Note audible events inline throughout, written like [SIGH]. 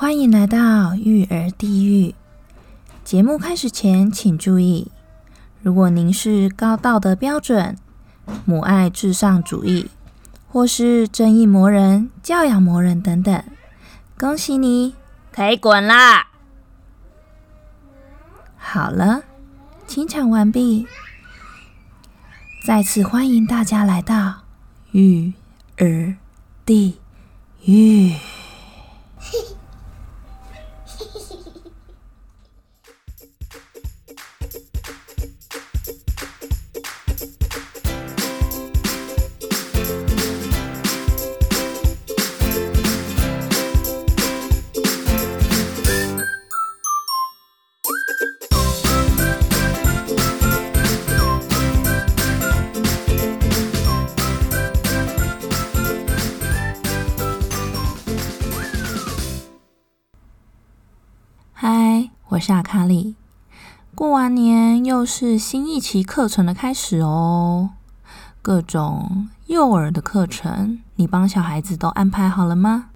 欢迎来到育儿地狱。节目开始前，请注意：如果您是高道德标准、母爱至上主义，或是正义魔人、教养魔人等等，恭喜你，可以滚啦！好了，清场完毕。再次欢迎大家来到育儿地狱。[LAUGHS] 嗨，我是阿卡丽。过完年又是新一期课程的开始哦，各种幼儿的课程，你帮小孩子都安排好了吗？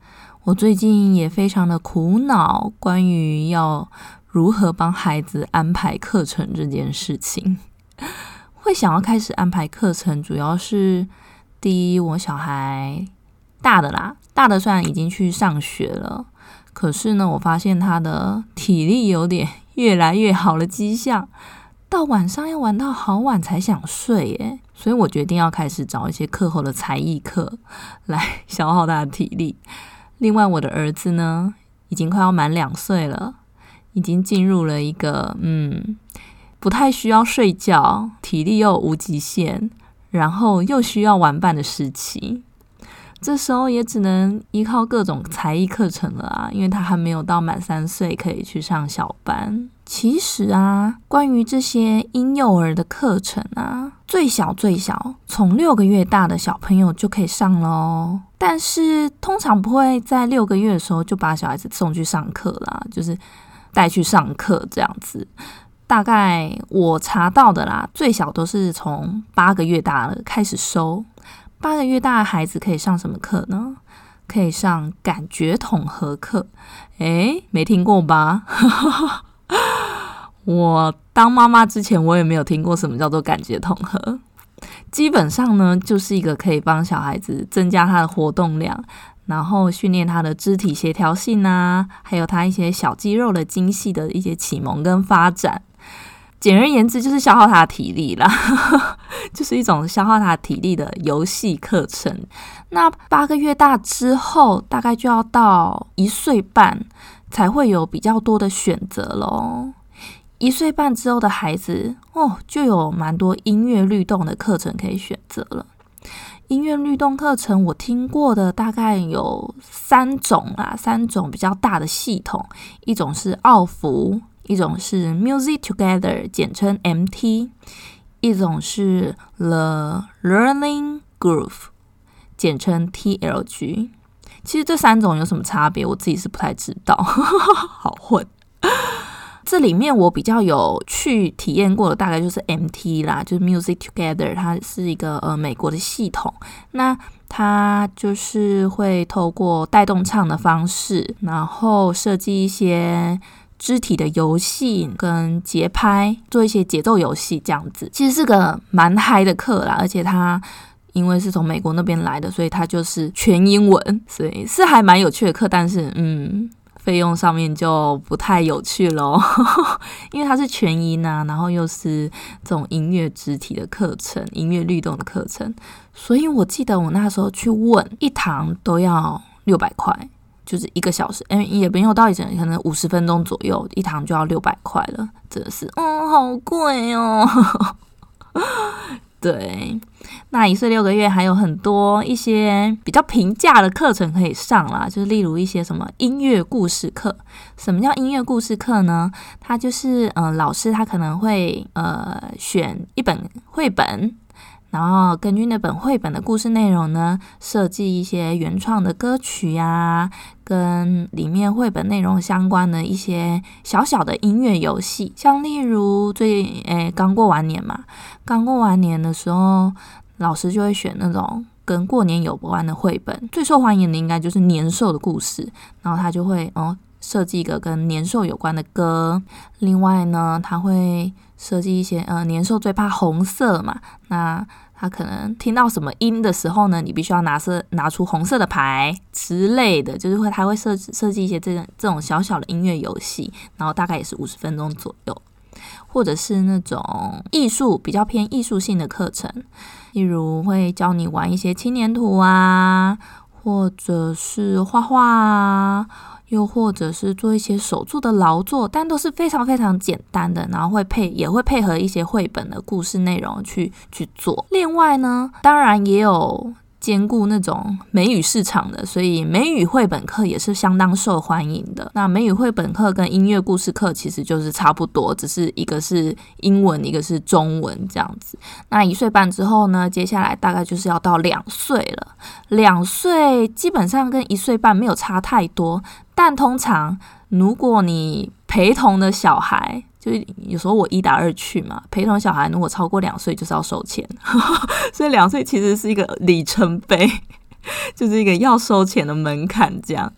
我最近也非常的苦恼，关于要如何帮孩子安排课程这件事情。会想要开始安排课程，主要是第一，我小孩大的啦，大的虽然已经去上学了。可是呢，我发现他的体力有点越来越好的迹象，到晚上要玩到好晚才想睡耶。所以我决定要开始找一些课后的才艺课来消耗他的体力。另外，我的儿子呢，已经快要满两岁了，已经进入了一个嗯，不太需要睡觉，体力又无极限，然后又需要玩伴的时期。这时候也只能依靠各种才艺课程了啊，因为他还没有到满三岁可以去上小班。其实啊，关于这些婴幼儿的课程啊，最小最小从六个月大的小朋友就可以上喽。但是通常不会在六个月的时候就把小孩子送去上课啦，就是带去上课这样子。大概我查到的啦，最小都是从八个月大了开始收。八个月大的孩子可以上什么课呢？可以上感觉统合课。诶，没听过吧？[LAUGHS] 我当妈妈之前，我也没有听过什么叫做感觉统合。基本上呢，就是一个可以帮小孩子增加他的活动量，然后训练他的肢体协调性啊，还有他一些小肌肉的精细的一些启蒙跟发展。简而言之，就是消耗他的体力啦，[LAUGHS] 就是一种消耗他体力的游戏课程。那八个月大之后，大概就要到一岁半才会有比较多的选择喽。一岁半之后的孩子，哦，就有蛮多音乐律动的课程可以选择了。音乐律动课程，我听过的大概有三种啊，三种比较大的系统，一种是奥福。一种是 Music Together，简称 MT；一种是 The Learning Groove，简称 TLG。其实这三种有什么差别？我自己是不太知道，[LAUGHS] 好混。这里面我比较有去体验过的，大概就是 MT 啦，就是 Music Together，它是一个呃美国的系统。那它就是会透过带动唱的方式，然后设计一些。肢体的游戏跟节拍，做一些节奏游戏这样子，其实是个蛮嗨的课啦。而且它因为是从美国那边来的，所以它就是全英文，所以是还蛮有趣的课。但是，嗯，费用上面就不太有趣喽，[LAUGHS] 因为它是全音啊，然后又是这种音乐肢体的课程、音乐律动的课程，所以我记得我那时候去问，一堂都要六百块。就是一个小时，哎，也没有到一整，可能五十分钟左右，一堂就要六百块了，真的是，嗯，好贵哦。[LAUGHS] 对，那一岁六个月还有很多一些比较平价的课程可以上啦，就是例如一些什么音乐故事课。什么叫音乐故事课呢？它就是，嗯，老师他可能会呃选一本绘本。然后根据那本绘本的故事内容呢，设计一些原创的歌曲呀，跟里面绘本内容相关的一些小小的音乐游戏。像例如最近诶刚过完年嘛，刚过完年的时候，老师就会选那种跟过年有关的绘本。最受欢迎的应该就是年兽的故事，然后他就会哦。设计一个跟年兽有关的歌。另外呢，他会设计一些呃，年兽最怕红色嘛，那他可能听到什么音的时候呢，你必须要拿色拿出红色的牌之类的，就是会他会设设计一些这种这种小小的音乐游戏，然后大概也是五十分钟左右。或者是那种艺术比较偏艺术性的课程，例如会教你玩一些轻粘土啊，或者是画画啊，又或者是做一些手做的劳作，但都是非常非常简单的，然后会配也会配合一些绘本的故事内容去去做。另外呢，当然也有。兼顾那种美语市场的，所以美语绘本课也是相当受欢迎的。那美语绘本课跟音乐故事课其实就是差不多，只是一个是英文，一个是中文这样子。那一岁半之后呢，接下来大概就是要到两岁了。两岁基本上跟一岁半没有差太多，但通常如果你陪同的小孩。就是有时候我一打二去嘛，陪同小孩如果超过两岁就是要收钱，[LAUGHS] 所以两岁其实是一个里程碑，[LAUGHS] 就是一个要收钱的门槛这样。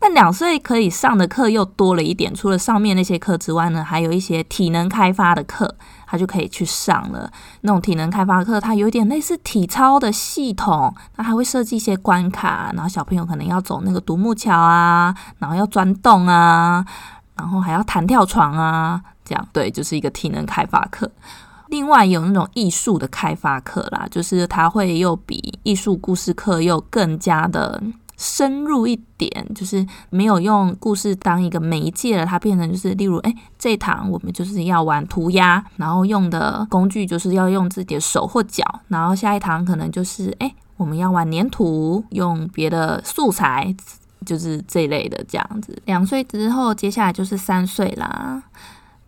那两岁可以上的课又多了一点，除了上面那些课之外呢，还有一些体能开发的课，他就可以去上了。那种体能开发课，它有点类似体操的系统，那还会设计一些关卡，然后小朋友可能要走那个独木桥啊，然后要钻洞啊。然后还要弹跳床啊，这样对，就是一个体能开发课。另外有那种艺术的开发课啦，就是它会又比艺术故事课又更加的深入一点，就是没有用故事当一个媒介了，它变成就是例如，哎，这一堂我们就是要玩涂鸦，然后用的工具就是要用自己的手或脚，然后下一堂可能就是，哎，我们要玩粘土，用别的素材。就是这一类的这样子，两岁之后，接下来就是三岁啦。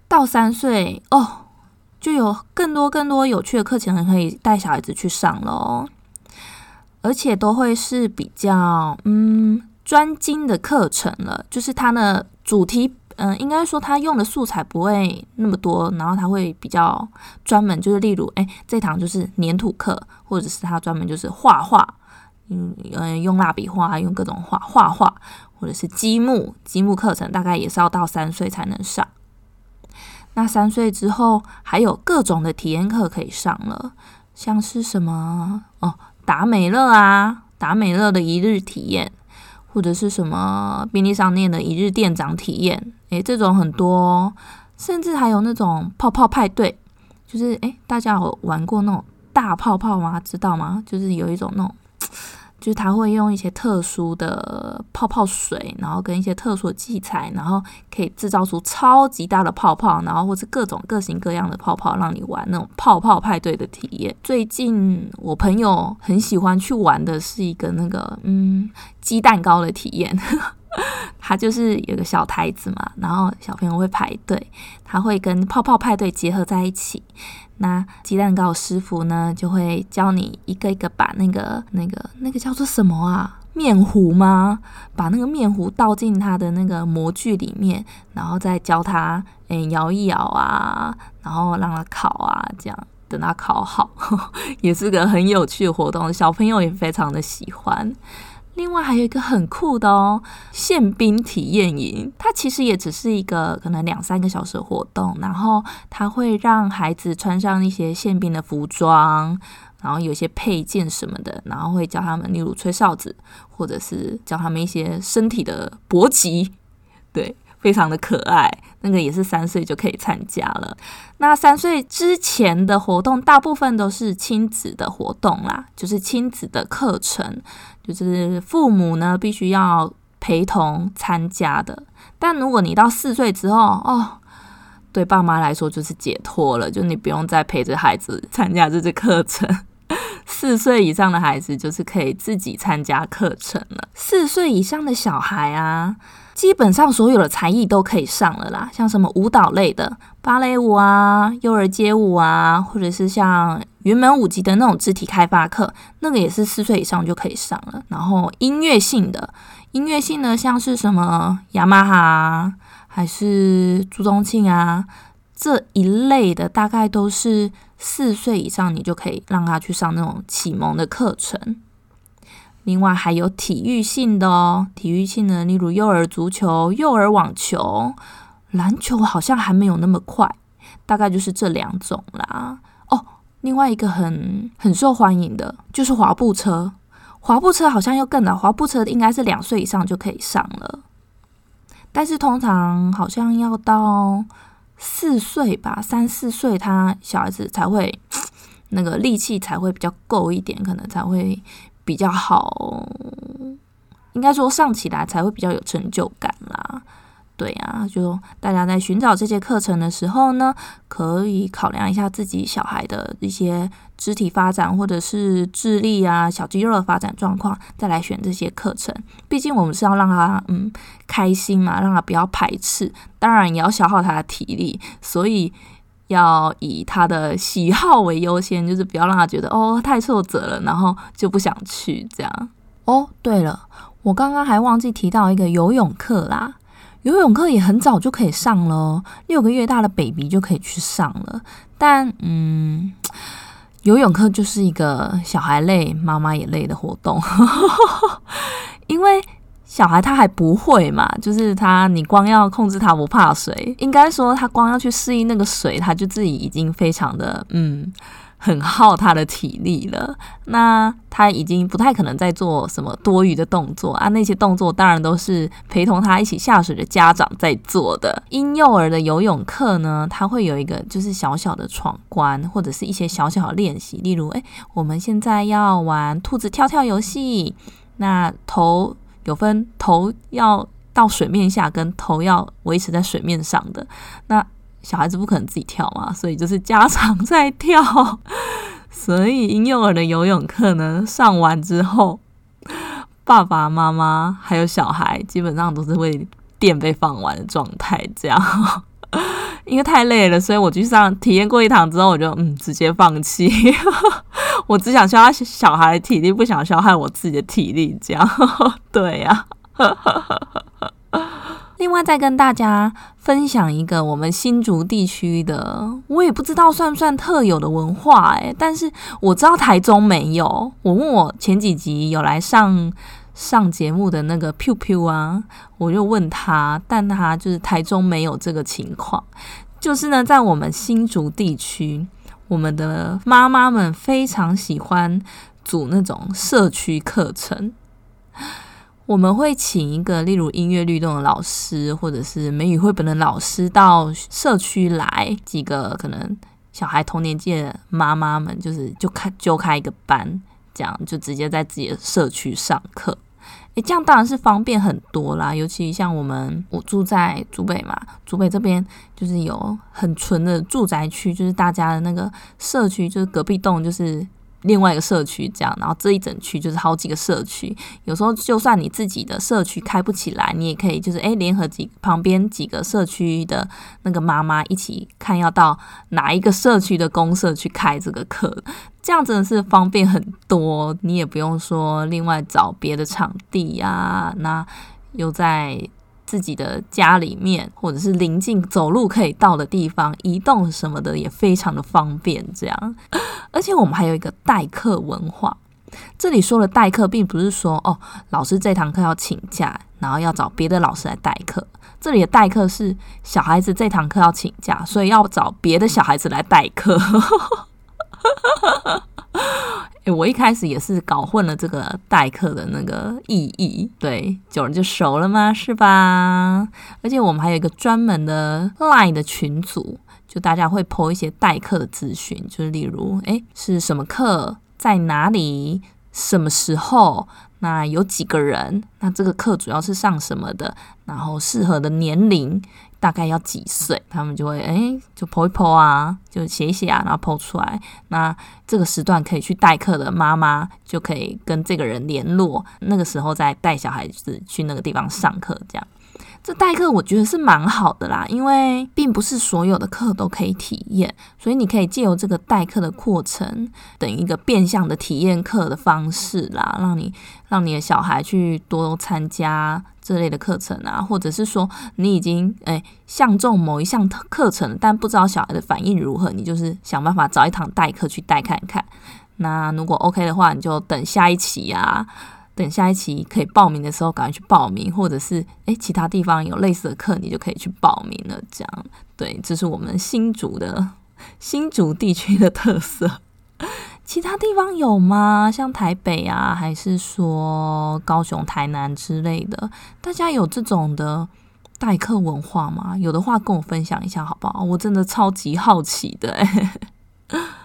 到三岁哦，就有更多更多有趣的课程可以带小孩子去上喽，而且都会是比较嗯专精的课程了。就是它的主题，嗯，应该说它用的素材不会那么多，然后它会比较专门，就是例如，哎，这堂就是粘土课，或者是它专门就是画画。嗯嗯，用蜡笔画，用各种画画画，或者是积木，积木课程大概也是要到三岁才能上。那三岁之后，还有各种的体验课可以上了，像是什么哦，达美乐啊，达美乐的一日体验，或者是什么便利商店的一日店长体验，诶，这种很多，甚至还有那种泡泡派对，就是诶，大家有玩过那种大泡泡吗？知道吗？就是有一种那种。就是他会用一些特殊的泡泡水，然后跟一些特殊的器材，然后可以制造出超级大的泡泡，然后或者各种各型各样的泡泡，让你玩那种泡泡派对的体验。最近我朋友很喜欢去玩的是一个那个嗯鸡蛋糕的体验。[LAUGHS] [LAUGHS] 它就是有个小台子嘛，然后小朋友会排队，他会跟泡泡派对结合在一起。那鸡蛋糕师傅呢，就会教你一个一个把那个、那个、那个叫做什么啊？面糊吗？把那个面糊倒进他的那个模具里面，然后再教他诶摇一摇啊，然后让他烤啊，这样等他烤好，[LAUGHS] 也是个很有趣的活动，小朋友也非常的喜欢。另外还有一个很酷的哦，宪兵体验营，它其实也只是一个可能两三个小时的活动，然后它会让孩子穿上一些宪兵的服装，然后有些配件什么的，然后会教他们，例如吹哨子，或者是教他们一些身体的搏击，对。非常的可爱，那个也是三岁就可以参加了。那三岁之前的活动，大部分都是亲子的活动啦，就是亲子的课程，就是父母呢必须要陪同参加的。但如果你到四岁之后，哦，对爸妈来说就是解脱了，就你不用再陪着孩子参加这些课程。四岁以上的孩子就是可以自己参加课程了。四岁以上的小孩啊。基本上所有的才艺都可以上了啦，像什么舞蹈类的芭蕾舞啊、幼儿街舞啊，或者是像云门舞集的那种肢体开发课，那个也是四岁以上就可以上了。然后音乐性的，音乐性的像是什么雅马哈还是朱宗庆啊这一类的，大概都是四岁以上你就可以让他去上那种启蒙的课程。另外还有体育性的哦，体育性的，例如幼儿足球、幼儿网球、篮球，好像还没有那么快，大概就是这两种啦。哦，另外一个很很受欢迎的就是滑步车，滑步车好像又更难，滑步车应该是两岁以上就可以上了，但是通常好像要到四岁吧，三四岁他小孩子才会那个力气才会比较够一点，可能才会。比较好，应该说上起来才会比较有成就感啦。对啊，就大家在寻找这些课程的时候呢，可以考量一下自己小孩的一些肢体发展或者是智力啊、小肌肉的发展状况，再来选这些课程。毕竟我们是要让他嗯开心嘛，让他不要排斥，当然也要消耗他的体力，所以。要以他的喜好为优先，就是不要让他觉得哦太挫折了，然后就不想去这样。哦，对了，我刚刚还忘记提到一个游泳课啦。游泳课也很早就可以上了，六个月大的 baby 就可以去上了。但嗯，游泳课就是一个小孩累、妈妈也累的活动，[LAUGHS] 因为。小孩他还不会嘛，就是他，你光要控制他不怕水，应该说他光要去适应那个水，他就自己已经非常的嗯，很耗他的体力了。那他已经不太可能再做什么多余的动作啊，那些动作当然都是陪同他一起下水的家长在做的。婴幼儿的游泳课呢，他会有一个就是小小的闯关，或者是一些小小的练习，例如，诶，我们现在要玩兔子跳跳游戏，那头。有分头要到水面下，跟头要维持在水面上的。那小孩子不可能自己跳嘛，所以就是家长在跳。[LAUGHS] 所以婴幼儿的游泳课呢，上完之后，爸爸妈妈还有小孩基本上都是会电被放完的状态，这样。[LAUGHS] 因为太累了，所以我去上体验过一堂之后，我就嗯直接放弃。[LAUGHS] 我只想消耗小孩的体力，不想消耗我自己的体力，这样 [LAUGHS] 对呀。另外，再跟大家分享一个我们新竹地区的，我也不知道算不算特有的文化诶，但是我知道台中没有。我问我前几集有来上上节目的那个 Piu Piu 啊，我就问他，但他就是台中没有这个情况，就是呢，在我们新竹地区。我们的妈妈们非常喜欢组那种社区课程，我们会请一个例如音乐律动的老师，或者是美语绘本的老师到社区来，几个可能小孩同年纪的妈妈们，就是就开就开一个班，这样就直接在自己的社区上课。诶，这样当然是方便很多啦，尤其像我们我住在竹北嘛，竹北这边就是有很纯的住宅区，就是大家的那个社区，就是隔壁栋就是。另外一个社区这样，然后这一整区就是好几个社区。有时候就算你自己的社区开不起来，你也可以就是诶联合几旁边几个社区的那个妈妈一起看要到哪一个社区的公社去开这个课，这样真的是方便很多。你也不用说另外找别的场地呀，那又在。自己的家里面，或者是临近走路可以到的地方，移动什么的也非常的方便。这样，[LAUGHS] 而且我们还有一个代课文化。这里说的代课，并不是说哦，老师这堂课要请假，然后要找别的老师来代课。这里的代课是小孩子这堂课要请假，所以要找别的小孩子来代课。我一开始也是搞混了这个代课的那个意义，对，久了就熟了嘛？是吧？而且我们还有一个专门的 Line 的群组，就大家会 po 一些代课的资讯，就是例如，诶，是什么课，在哪里，什么时候，那有几个人，那这个课主要是上什么的，然后适合的年龄。大概要几岁，他们就会哎，就剖一剖啊，就写一写啊，然后剖出来。那这个时段可以去代课的妈妈就可以跟这个人联络，那个时候再带小孩子去那个地方上课，这样。这代课我觉得是蛮好的啦，因为并不是所有的课都可以体验，所以你可以借由这个代课的过程，等一个变相的体验课的方式啦，让你让你的小孩去多参加这类的课程啊，或者是说你已经诶相中某一项课程，但不知道小孩的反应如何，你就是想办法找一堂代课去代看看。那如果 OK 的话，你就等下一期啊。等下一期可以报名的时候赶快去报名，或者是诶其他地方有类似的课，你就可以去报名了。这样，对，这是我们新竹的 [LAUGHS] 新竹地区的特色。[LAUGHS] 其他地方有吗？像台北啊，还是说高雄、台南之类的？大家有这种的代课文化吗？有的话跟我分享一下好不好？我真的超级好奇的。[LAUGHS]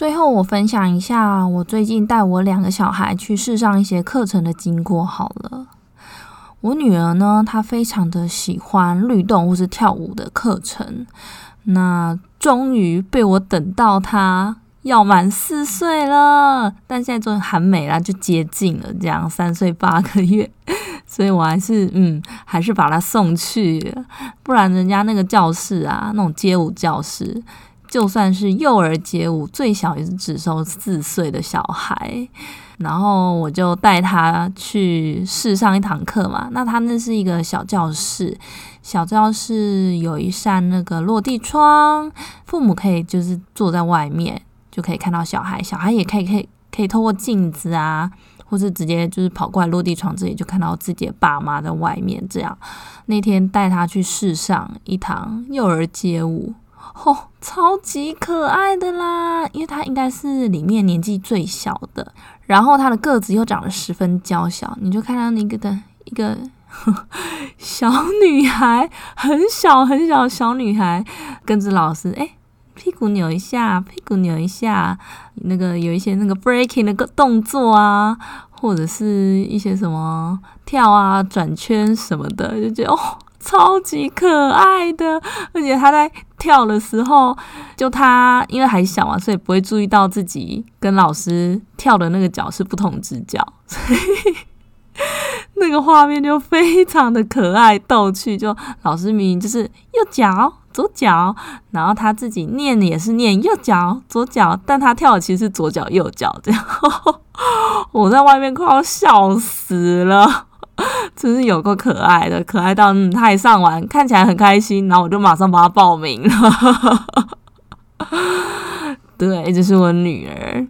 最后，我分享一下我最近带我两个小孩去试上一些课程的经过。好了，我女儿呢，她非常的喜欢律动或是跳舞的课程。那终于被我等到她要满四岁了，但现在终于还没啦，就接近了，这样三岁八个月，[LAUGHS] 所以我还是嗯，还是把她送去，不然人家那个教室啊，那种街舞教室。就算是幼儿街舞，最小也是只收四岁的小孩，然后我就带他去试上一堂课嘛。那他那是一个小教室，小教室有一扇那个落地窗，父母可以就是坐在外面就可以看到小孩，小孩也可以可以可以透过镜子啊，或是直接就是跑过来落地窗这里就看到自己的爸妈在外面。这样那天带他去试上一堂幼儿街舞。哦，超级可爱的啦！因为她应该是里面年纪最小的，然后她的个子又长得十分娇小，你就看到那个的一个 [LAUGHS] 小女孩，很小很小的小女孩，跟着老师，哎，屁股扭一下，屁股扭一下，那个有一些那个 breaking 的个动作啊，或者是一些什么跳啊、转圈什么的，就觉得哦。超级可爱的，而且他在跳的时候，就他因为还小嘛，所以不会注意到自己跟老师跳的那个脚是不同只脚，所 [LAUGHS] 以那个画面就非常的可爱逗趣。就老师明明就是右脚左脚，然后他自己念的也是念右脚左脚，但他跳的其实是左脚右脚这样，[LAUGHS] 我在外面快要笑死了。[LAUGHS] 真是有个可爱的，可爱到嗯，他也上完，看起来很开心，然后我就马上帮他报名了。[LAUGHS] 对，这是我女儿。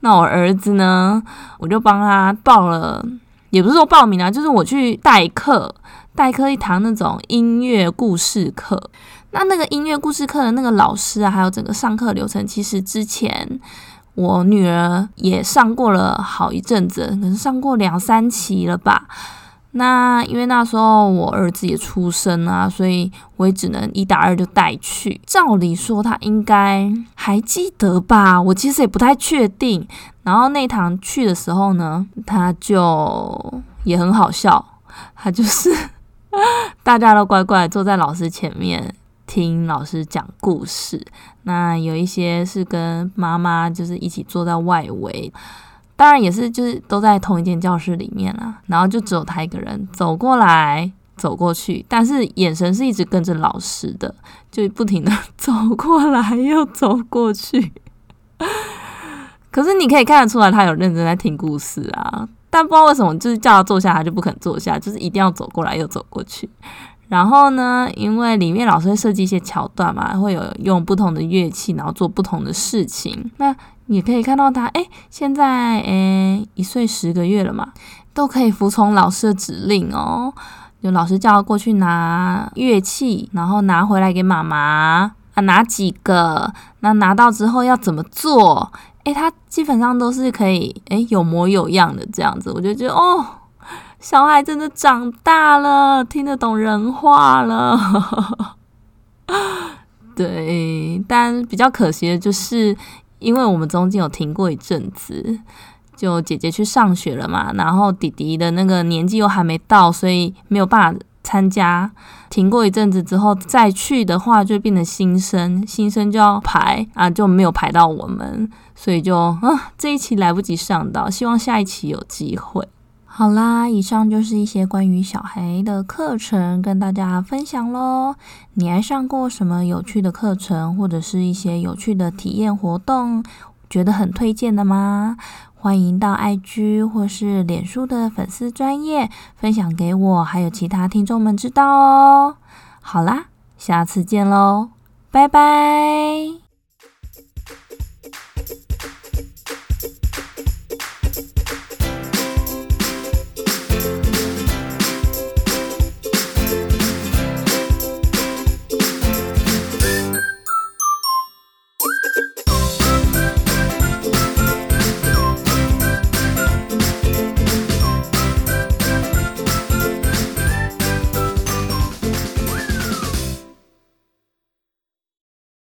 那我儿子呢？我就帮他报了，也不是说报名啊，就是我去代课，代课一堂那种音乐故事课。那那个音乐故事课的那个老师啊，还有整个上课流程，其实之前我女儿也上过了好一阵子，可能上过两三期了吧。那因为那时候我儿子也出生啊，所以我也只能一打二就带去。照理说他应该还记得吧，我其实也不太确定。然后那堂去的时候呢，他就也很好笑，他就是 [LAUGHS] 大家都乖乖坐在老师前面听老师讲故事。那有一些是跟妈妈就是一起坐在外围。当然也是，就是都在同一间教室里面啊，然后就只有他一个人走过来走过去，但是眼神是一直跟着老师的，就不停的走过来又走过去。可是你可以看得出来，他有认真在听故事啊，但不知道为什么，就是叫他坐下，他就不肯坐下，就是一定要走过来又走过去。然后呢，因为里面老师会设计一些桥段嘛，会有用不同的乐器，然后做不同的事情。那也可以看到他，哎，现在诶一岁十个月了嘛，都可以服从老师的指令哦。有老师叫他过去拿乐器，然后拿回来给妈妈啊，拿几个？那拿到之后要怎么做？诶，他基本上都是可以，诶，有模有样的这样子。我就觉得，哦，小孩真的长大了，听得懂人话了。[LAUGHS] 对，但比较可惜的就是。因为我们中间有停过一阵子，就姐姐去上学了嘛，然后弟弟的那个年纪又还没到，所以没有办法参加。停过一阵子之后再去的话，就变成新生，新生就要排啊，就没有排到我们，所以就啊这一期来不及上到，希望下一期有机会。好啦，以上就是一些关于小孩的课程跟大家分享喽。你还上过什么有趣的课程，或者是一些有趣的体验活动，觉得很推荐的吗？欢迎到 IG 或是脸书的粉丝专业分享给我，还有其他听众们知道哦。好啦，下次见喽，拜拜。